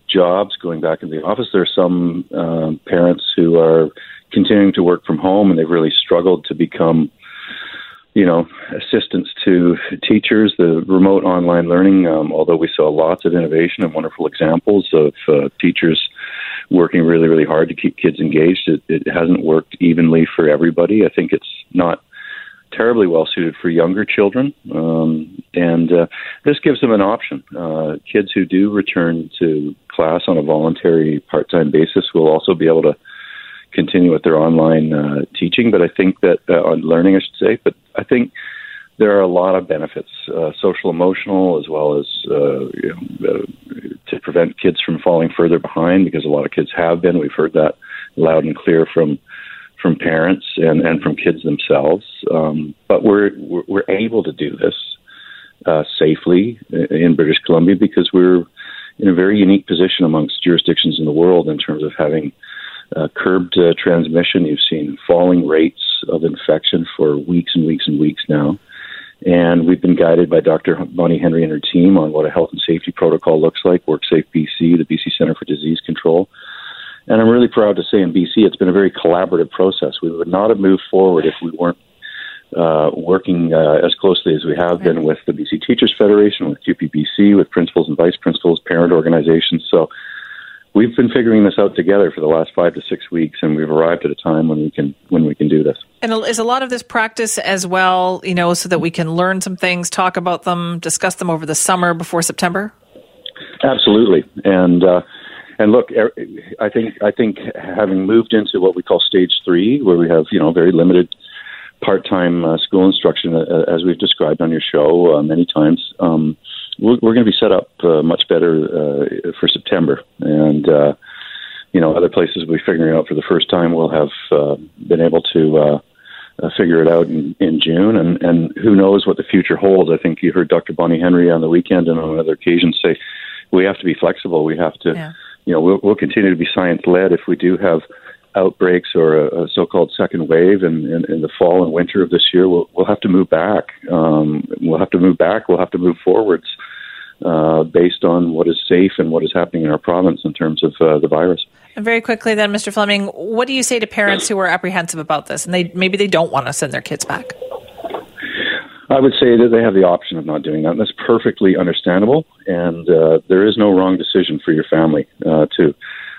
jobs going back in the office. There are some um, parents who are continuing to work from home and they've really struggled to become you know, assistance to teachers, the remote online learning, um, although we saw lots of innovation and wonderful examples of uh, teachers working really, really hard to keep kids engaged, it, it hasn't worked evenly for everybody. I think it's not terribly well suited for younger children. Um, and uh, this gives them an option. Uh, kids who do return to class on a voluntary part time basis will also be able to continue with their online uh, teaching, but I think that uh, on learning, I should say. But I think there are a lot of benefits, uh, social, emotional, as well as uh, you know, uh, to prevent kids from falling further behind, because a lot of kids have been. We've heard that loud and clear from from parents and, and from kids themselves. Um, but we're we're able to do this uh, safely in British Columbia because we're in a very unique position amongst jurisdictions in the world in terms of having uh, curbed uh, transmission. You've seen falling rates of infection for weeks and weeks and weeks now. And we've been guided by Dr. Bonnie Henry and her team on what a health and safety protocol looks like, WorkSafe BC, the BC Centre for Disease Control. And I'm really proud to say in BC it's been a very collaborative process. We would not have moved forward if we weren't uh, working uh, as closely as we have been with the BC Teachers Federation, with CUPE BC, with principals and vice principals, parent organizations. So we've been figuring this out together for the last five to six weeks, and we've arrived at a time when we can when we can do this. And is a lot of this practice as well, you know, so that we can learn some things, talk about them, discuss them over the summer before September. Absolutely, and uh, and look, er, I think I think having moved into what we call stage three, where we have you know very limited part-time uh, school instruction, uh, as we've described on your show uh, many times. Um, we're, we're going to be set up uh, much better uh, for September, and uh, you know other places we'll be figuring out for the first time. We'll have uh, been able to uh, uh, figure it out in, in June, and and who knows what the future holds. I think you heard Dr. Bonnie Henry on the weekend and on other occasions say we have to be flexible. We have to, yeah. you know, we'll, we'll continue to be science led if we do have outbreaks or a, a so-called second wave in, in, in, the fall and winter of this year, we'll, we'll have to move back. Um, we'll have to move back. We'll have to move forwards uh, based on what is safe and what is happening in our province in terms of uh, the virus. And very quickly, then, Mr. Fleming, what do you say to parents who are apprehensive about this and they maybe they don't want to send their kids back? I would say that they have the option of not doing that. And that's perfectly understandable, and uh, there is no wrong decision for your family uh, to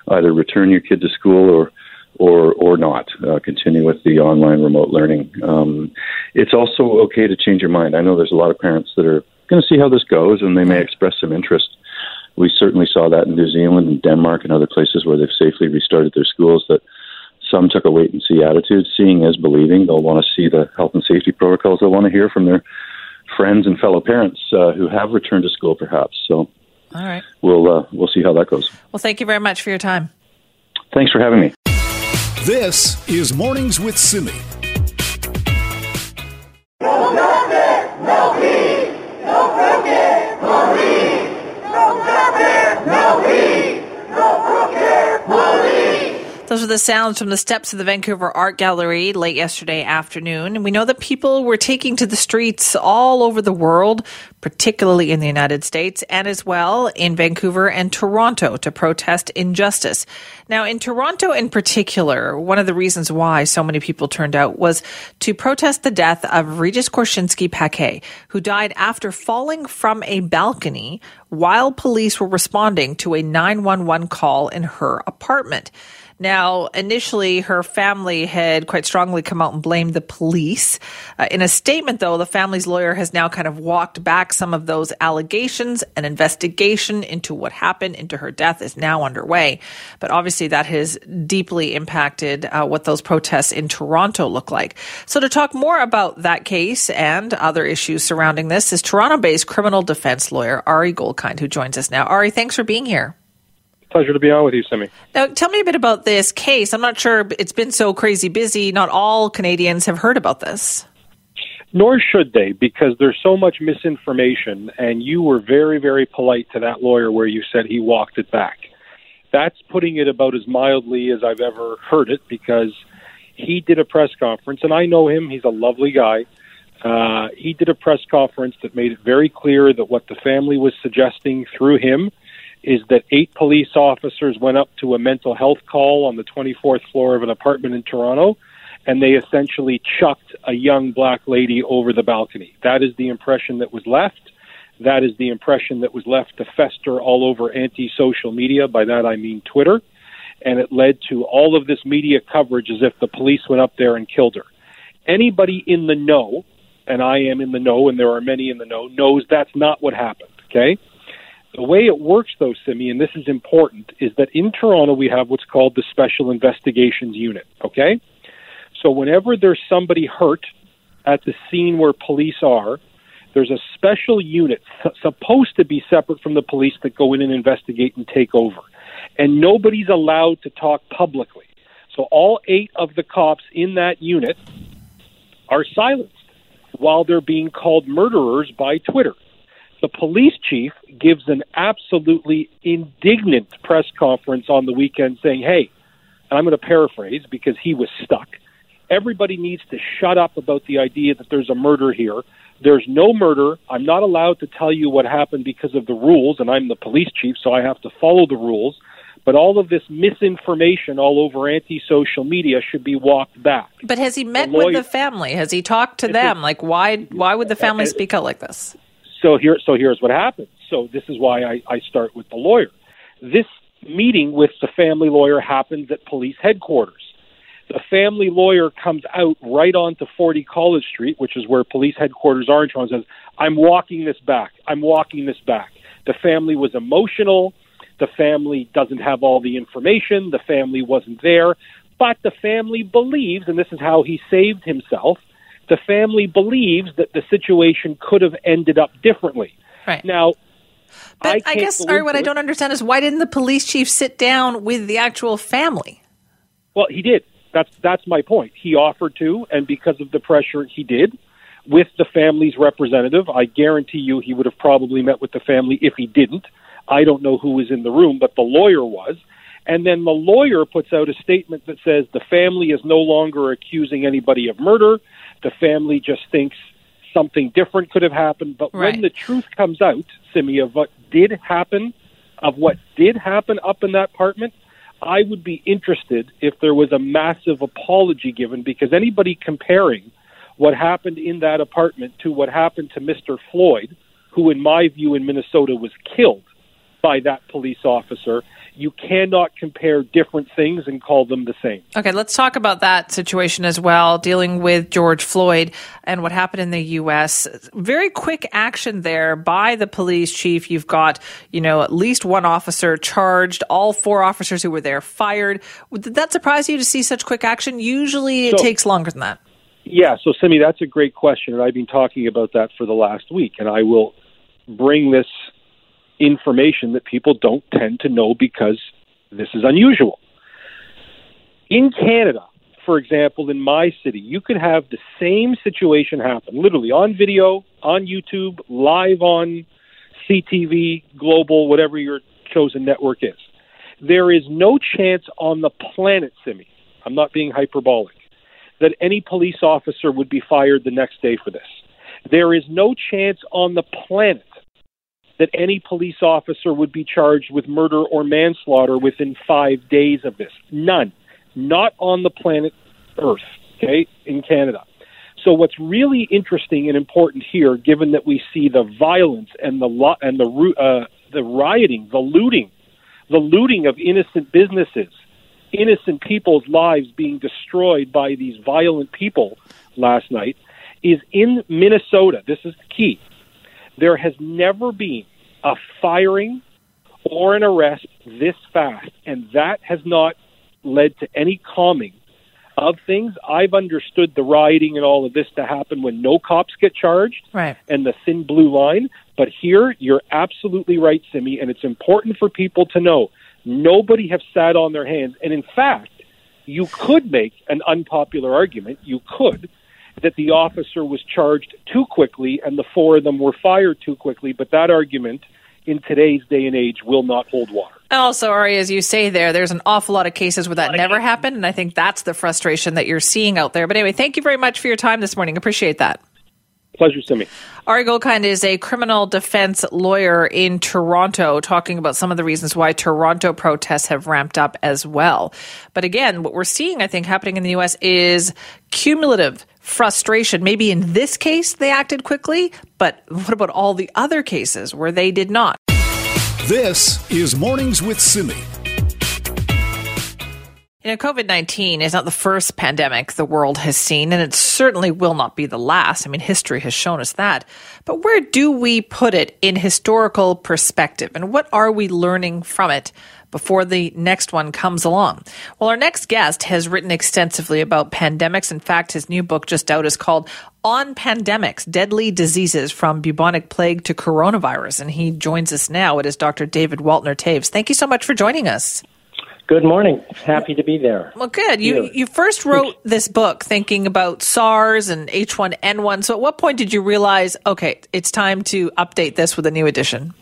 either return your kid to school or or or not uh, continue with the online remote learning. Um, it's also okay to change your mind. I know there's a lot of parents that are going to see how this goes, and they may express some interest. We certainly saw that in New Zealand and Denmark and other places where they've safely restarted their schools. That some took a wait and see attitude. Seeing is believing. They'll want to see the health and safety protocols. They'll want to hear from their friends and fellow parents uh, who have returned to school, perhaps. So, all right, we'll uh, we'll see how that goes. Well, thank you very much for your time. Thanks for having me. This is Mornings with Simi. No no peace. No crooked police. No government, no peace. No crooked police. Those are the sounds from the steps of the Vancouver Art Gallery late yesterday afternoon. We know that people were taking to the streets all over the world, particularly in the United States, and as well in Vancouver and Toronto to protest injustice. Now, in Toronto in particular, one of the reasons why so many people turned out was to protest the death of Regis Korchinski Paquet, who died after falling from a balcony while police were responding to a 911 call in her apartment. Now, initially, her family had quite strongly come out and blamed the police. Uh, in a statement, though, the family's lawyer has now kind of walked back some of those allegations. An investigation into what happened, into her death, is now underway. But obviously, that has deeply impacted uh, what those protests in Toronto look like. So, to talk more about that case and other issues surrounding this is Toronto based criminal defense lawyer Ari Goldkind, who joins us now. Ari, thanks for being here. Pleasure to be on with you, Simi. Now, tell me a bit about this case. I'm not sure it's been so crazy busy. Not all Canadians have heard about this. Nor should they, because there's so much misinformation, and you were very, very polite to that lawyer where you said he walked it back. That's putting it about as mildly as I've ever heard it, because he did a press conference, and I know him. He's a lovely guy. Uh, he did a press conference that made it very clear that what the family was suggesting through him is that eight police officers went up to a mental health call on the 24th floor of an apartment in Toronto and they essentially chucked a young black lady over the balcony. That is the impression that was left. That is the impression that was left to fester all over anti social media. By that I mean Twitter. And it led to all of this media coverage as if the police went up there and killed her. Anybody in the know, and I am in the know, and there are many in the know, knows that's not what happened. Okay? The way it works, though, Simi, and this is important, is that in Toronto we have what's called the Special Investigations Unit. Okay? So whenever there's somebody hurt at the scene where police are, there's a special unit supposed to be separate from the police that go in and investigate and take over. And nobody's allowed to talk publicly. So all eight of the cops in that unit are silenced while they're being called murderers by Twitter. The police chief gives an absolutely indignant press conference on the weekend saying, hey, and I'm going to paraphrase because he was stuck. Everybody needs to shut up about the idea that there's a murder here. There's no murder. I'm not allowed to tell you what happened because of the rules, and I'm the police chief, so I have to follow the rules. But all of this misinformation all over anti social media should be walked back. But has he met the lawyer, with the family? Has he talked to them? Like, why why would the uh, family uh, speak out like this? So here, so here's what happened. So this is why I, I start with the lawyer. This meeting with the family lawyer happens at police headquarters. The family lawyer comes out right onto 40 College Street, which is where police headquarters are in and says, I'm walking this back. I'm walking this back. The family was emotional. The family doesn't have all the information. The family wasn't there. But the family believes, and this is how he saved himself, the family believes that the situation could have ended up differently. Right. Now, but I, I guess, sorry, what I don't understand is why didn't the police chief sit down with the actual family? Well, he did. That's that's my point. He offered to, and because of the pressure, he did. With the family's representative, I guarantee you, he would have probably met with the family if he didn't. I don't know who was in the room, but the lawyer was. And then the lawyer puts out a statement that says the family is no longer accusing anybody of murder. The family just thinks something different could have happened. But right. when the truth comes out, Simi, of what did happen, of what did happen up in that apartment, I would be interested if there was a massive apology given because anybody comparing what happened in that apartment to what happened to Mr. Floyd, who, in my view, in Minnesota was killed by that police officer, You cannot compare different things and call them the same. Okay, let's talk about that situation as well, dealing with George Floyd and what happened in the U.S. Very quick action there by the police chief. You've got, you know, at least one officer charged, all four officers who were there fired. Did that surprise you to see such quick action? Usually it So- takes longer than that. Yeah, so Simi, that's a great question, and I've been talking about that for the last week, and I will bring this information that people don't tend to know because this is unusual. In Canada, for example, in my city, you could have the same situation happen, literally on video, on YouTube, live on CTV, global, whatever your chosen network is. There is no chance on the planet, Simi, I'm not being hyperbolic, that any police officer would be fired the next day for this. There is no chance on the planet that any police officer would be charged with murder or manslaughter within five days of this. None. Not on the planet Earth, okay, in Canada. So what's really interesting and important here, given that we see the violence and the lo- and the uh, the rioting, the looting, the looting of innocent businesses, innocent people's lives being destroyed by these violent people last night, is in Minnesota. This is key. There has never been a firing or an arrest this fast, and that has not led to any calming of things. I've understood the rioting and all of this to happen when no cops get charged Right. and the thin blue line. But here, you're absolutely right, Simi, and it's important for people to know nobody have sat on their hands. And in fact, you could make an unpopular argument. You could that the officer was charged too quickly and the four of them were fired too quickly. But that argument in today's day and age will not hold water. Also, Ari, as you say there, there's an awful lot of cases where that never happened. And I think that's the frustration that you're seeing out there. But anyway, thank you very much for your time this morning. Appreciate that. Pleasure, Simi. Ari Goldkind is a criminal defense lawyer in Toronto, talking about some of the reasons why Toronto protests have ramped up as well. But again, what we're seeing, I think, happening in the U.S. is cumulative frustration. Maybe in this case, they acted quickly, but what about all the other cases where they did not? This is Mornings with Simi. You know, COVID 19 is not the first pandemic the world has seen, and it certainly will not be the last. I mean, history has shown us that. But where do we put it in historical perspective, and what are we learning from it? Before the next one comes along. Well, our next guest has written extensively about pandemics. In fact, his new book just out is called On Pandemics Deadly Diseases from Bubonic Plague to Coronavirus. And he joins us now. It is Dr. David Waltner Toews. Thank you so much for joining us. Good morning. Happy to be there. Well, good. You you first wrote this book thinking about SARS and H1N1. So, at what point did you realize, okay, it's time to update this with a new edition?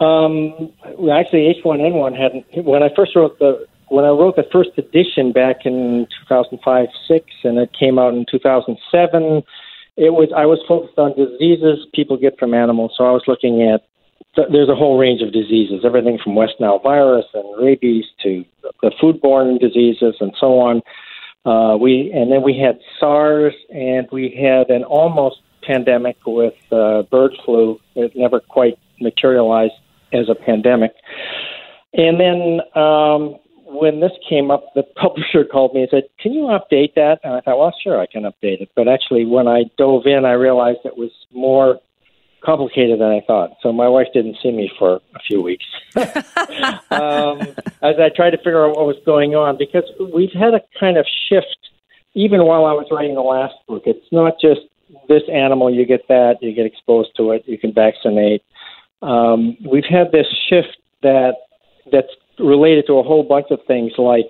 Um, well, actually, H1N1 hadn't. When I first wrote the when I wrote the first edition back in 2005 six, and it came out in 2007. It was I was focused on diseases people get from animals. So I was looking at there's a whole range of diseases, everything from West Nile virus and rabies to the foodborne diseases and so on. Uh, we and then we had SARS and we had an almost pandemic with uh, bird flu. It never quite materialized as a pandemic. And then um, when this came up, the publisher called me and said, "Can you update that?" And I thought, "Well, sure, I can update it." But actually, when I dove in, I realized it was more complicated than I thought. So my wife didn't see me for a few weeks um, as I tried to figure out what was going on because we've had a kind of shift. Even while I was writing the last book, it's not just this animal. You get that, you get exposed to it, you can vaccinate. Um, we've had this shift that that's related to a whole bunch of things like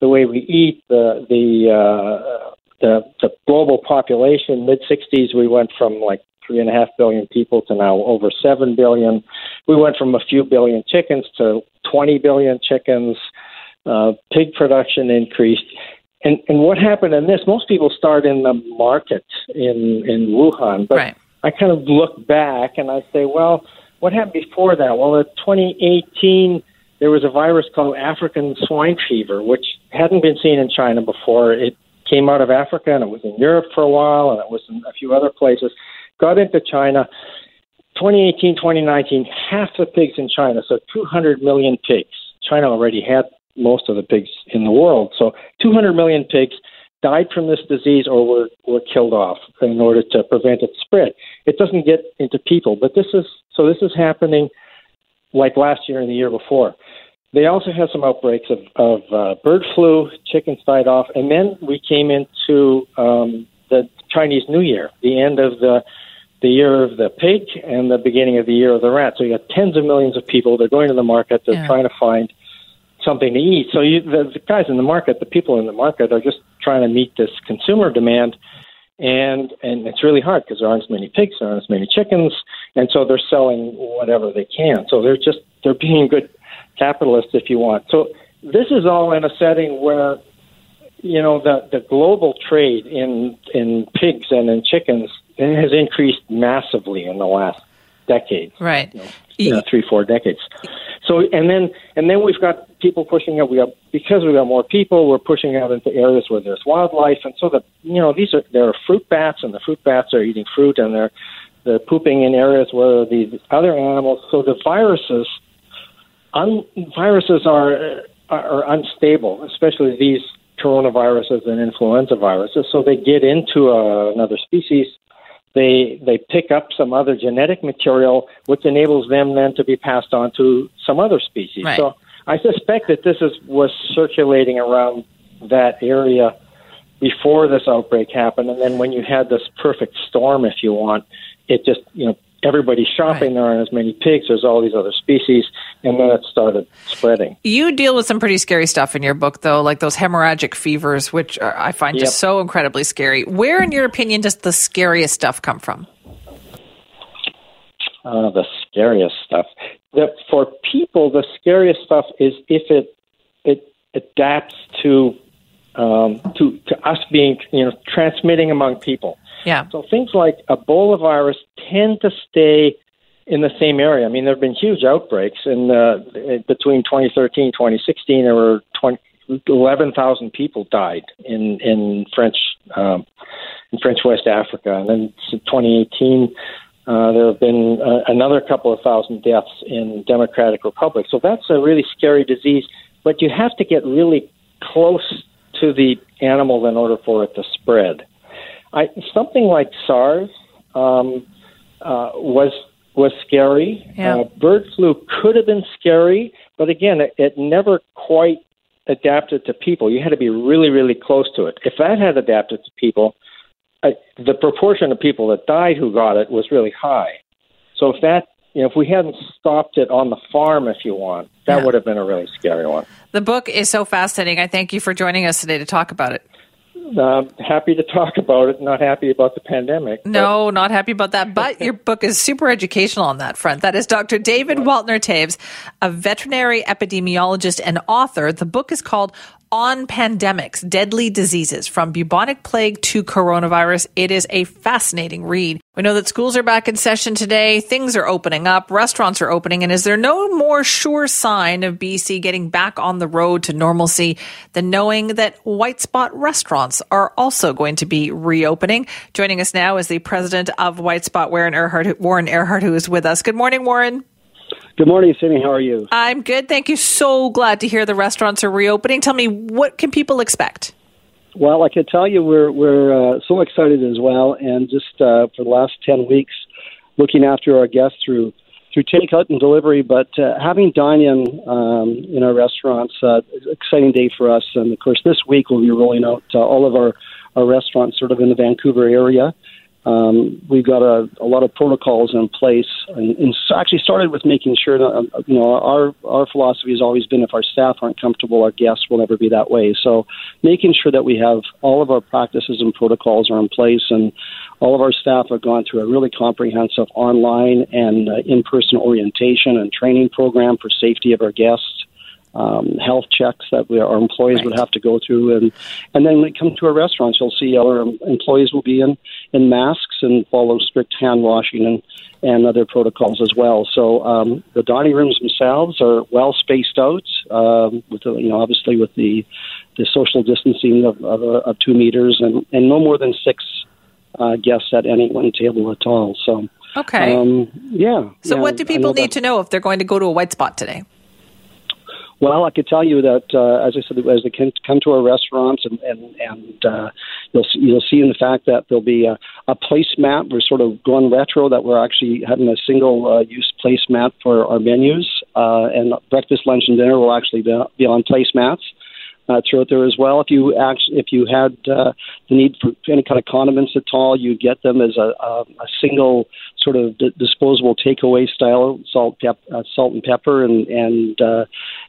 the way we eat, the the uh, the, the global population. Mid '60s, we went from like three and a half billion people to now over seven billion. We went from a few billion chickens to 20 billion chickens. Uh, pig production increased. And, and what happened in this? Most people start in the market in in Wuhan, but Right. I kind of look back and I say, well, what happened before that? Well, in 2018, there was a virus called African swine fever, which hadn't been seen in China before. It came out of Africa and it was in Europe for a while and it was in a few other places. Got into China. 2018, 2019, half the pigs in China, so 200 million pigs, China already had most of the pigs in the world. So 200 million pigs died from this disease or were, were killed off in order to prevent its spread. It doesn't get into people, but this is so this is happening like last year and the year before. They also had some outbreaks of, of uh, bird flu, chickens died off, and then we came into um, the Chinese New Year, the end of the the year of the pig and the beginning of the year of the rat. So you got tens of millions of people. They're going to the market. They're Yeah. trying to find something to eat. So you, the, the guys in the market, the people in the market, are just trying to meet this consumer demand, and and it's really hard because there aren't as many pigs, there aren't as many chickens, and so they're selling whatever they can. So they're just they're being good capitalists, if you want. So this is all in a setting where you know the the global trade in in pigs and in chickens has increased massively in the last decade Right. you know, three, four decades. So, and then, and then we've got people pushing out. We got because we got more people. We're pushing out into areas where there's wildlife, and so that you know these are there are fruit bats, and the fruit bats are eating fruit, and they're they're pooping in areas where the other animals. So the viruses, un, viruses are are unstable, especially these coronaviruses and influenza viruses. So they get into uh, another species they they pick up some other genetic material, which enables them then to be passed on to some other species. Right. So I suspect that this is was circulating around that area before this outbreak happened, and then when you had this perfect storm, if you want, it just you know everybody's shopping. There aren't as many pigs. There's all these other species, and then it started spreading. You deal with some pretty scary stuff in your book, though, like those hemorrhagic fevers, which are, I find Yep. just so incredibly scary. Where, in your opinion, does the scariest stuff come from? Uh, the scariest stuff. The, for people, the scariest stuff is if it it adapts to um, to to us being you know transmitting among people. Yeah. So things like Ebola virus tend to stay in the same area. I mean, there have been huge outbreaks in uh, between 2013 2016. There were 20, 11,000 people died in in French um, in French West Africa, and then 2018. Uh, there have been uh, another couple of thousand deaths in Democratic Republic. So that's a really scary disease. But you have to get really close to the animal in order for it to spread. I, something like SARS um, uh, was was scary. Yeah. Uh, bird flu could have been scary, but again, it, it never quite adapted to people. You had to be really, really close to it. If that had adapted to people, uh, the proportion of people that died who got it was really high. So if that, you know, if we hadn't stopped it on the farm, if you want, that Yeah. would have been a really scary one. The book is so fascinating. I thank you for joining us today to talk about it. Um, happy to talk about it. Not happy about the pandemic. but- No, not happy about that. But your book is super educational on that front. That is Dr. David Waltner Toews, a veterinary epidemiologist and author. The book is called On Pandemics Deadly Diseases from Bubonic Plague to Coronavirus. It is a fascinating read. We know that schools are back in session today. Things are opening up. Restaurants are opening. And is there no more sure sign of BC getting back on the road to normalcy than knowing that White Spot restaurants are also going to be reopening? Joining us now is the president of White Spot, Warren Erhart, Warren Erhart, who is with us. Good morning, Warren. Good morning, Sydney. How are you? I'm good. Thank you. So glad to hear the restaurants are reopening. Tell me, what can people expect? Well, I can tell you we're we're uh, so excited as well, and just uh, for the last ten weeks, looking after our guests through through takeout and delivery, but uh, having dine-in um, in our restaurants, uh, exciting day for us. And of course, this week we'll be rolling out uh, all of our our restaurants sort of in the Vancouver area. Um, we've got a, a lot of protocols in place, and, and actually started with making sure that uh, you know our our philosophy has always been if our staff aren't comfortable, our guests will never be that way. So, making sure that we have all of our practices and protocols are in place, and all of our staff have gone through a really comprehensive online and uh, in-person orientation and training program for safety of our guests um, health checks that we, our employees would have to go through, and and then when it comes to our restaurants, you'll see our employees will be in in masks and follow strict hand washing and and other protocols as well. So um, the dining rooms themselves are well spaced out, um, with the, you know obviously with the the social distancing of of, uh, of two meters and and no more than six uh, guests at any one table at all. So Okay. um, yeah. so, yeah, what do people that- need to know if they're going to go to a White Spot today? Well, I could tell you that, uh, as I said, as they can come to our restaurants, and and and uh, you'll see, you'll see in the fact that there'll be a, a placemat. We're sort of going retro that we're actually having a single uh, use placemat for our menus, uh, and breakfast, lunch, and dinner will actually be on placemats uh, throughout there as well. If you actually, if you had uh, the need for any kind of condiments at all, you get them as a, a, a single sort of d- disposable takeaway style salt, pep, uh, salt and pepper, and and uh,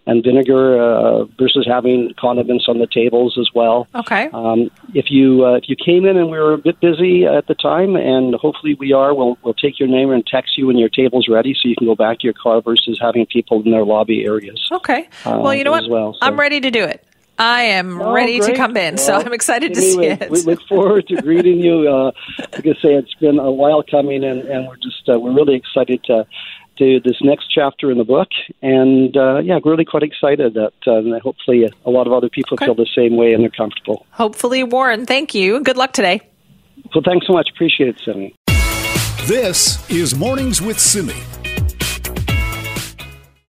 and vinegar uh, versus having condiments on the tables as well. Okay. Um, if you uh, if you came in and we were a bit busy at the time, and hopefully we are, we'll we'll take your name and text you when your table's ready, so you can go back to your car versus having people in their lobby areas. Okay. uh, well, you know what? Well, so- I'm ready to do it. I am Oh, ready to come in, so Well, I'm excited to anyway, see it. We look forward to greeting you. Uh, like I say, it's been a while coming, and, and we're just uh, we're really excited to do this next chapter in the book, and uh, yeah, really quite excited that uh, and hopefully a lot of other people feel the same way and they're comfortable. Hopefully, Warren. Thank you. Good luck today. Well, thanks so much. Appreciate it, Simi. This is Mornings with Simi.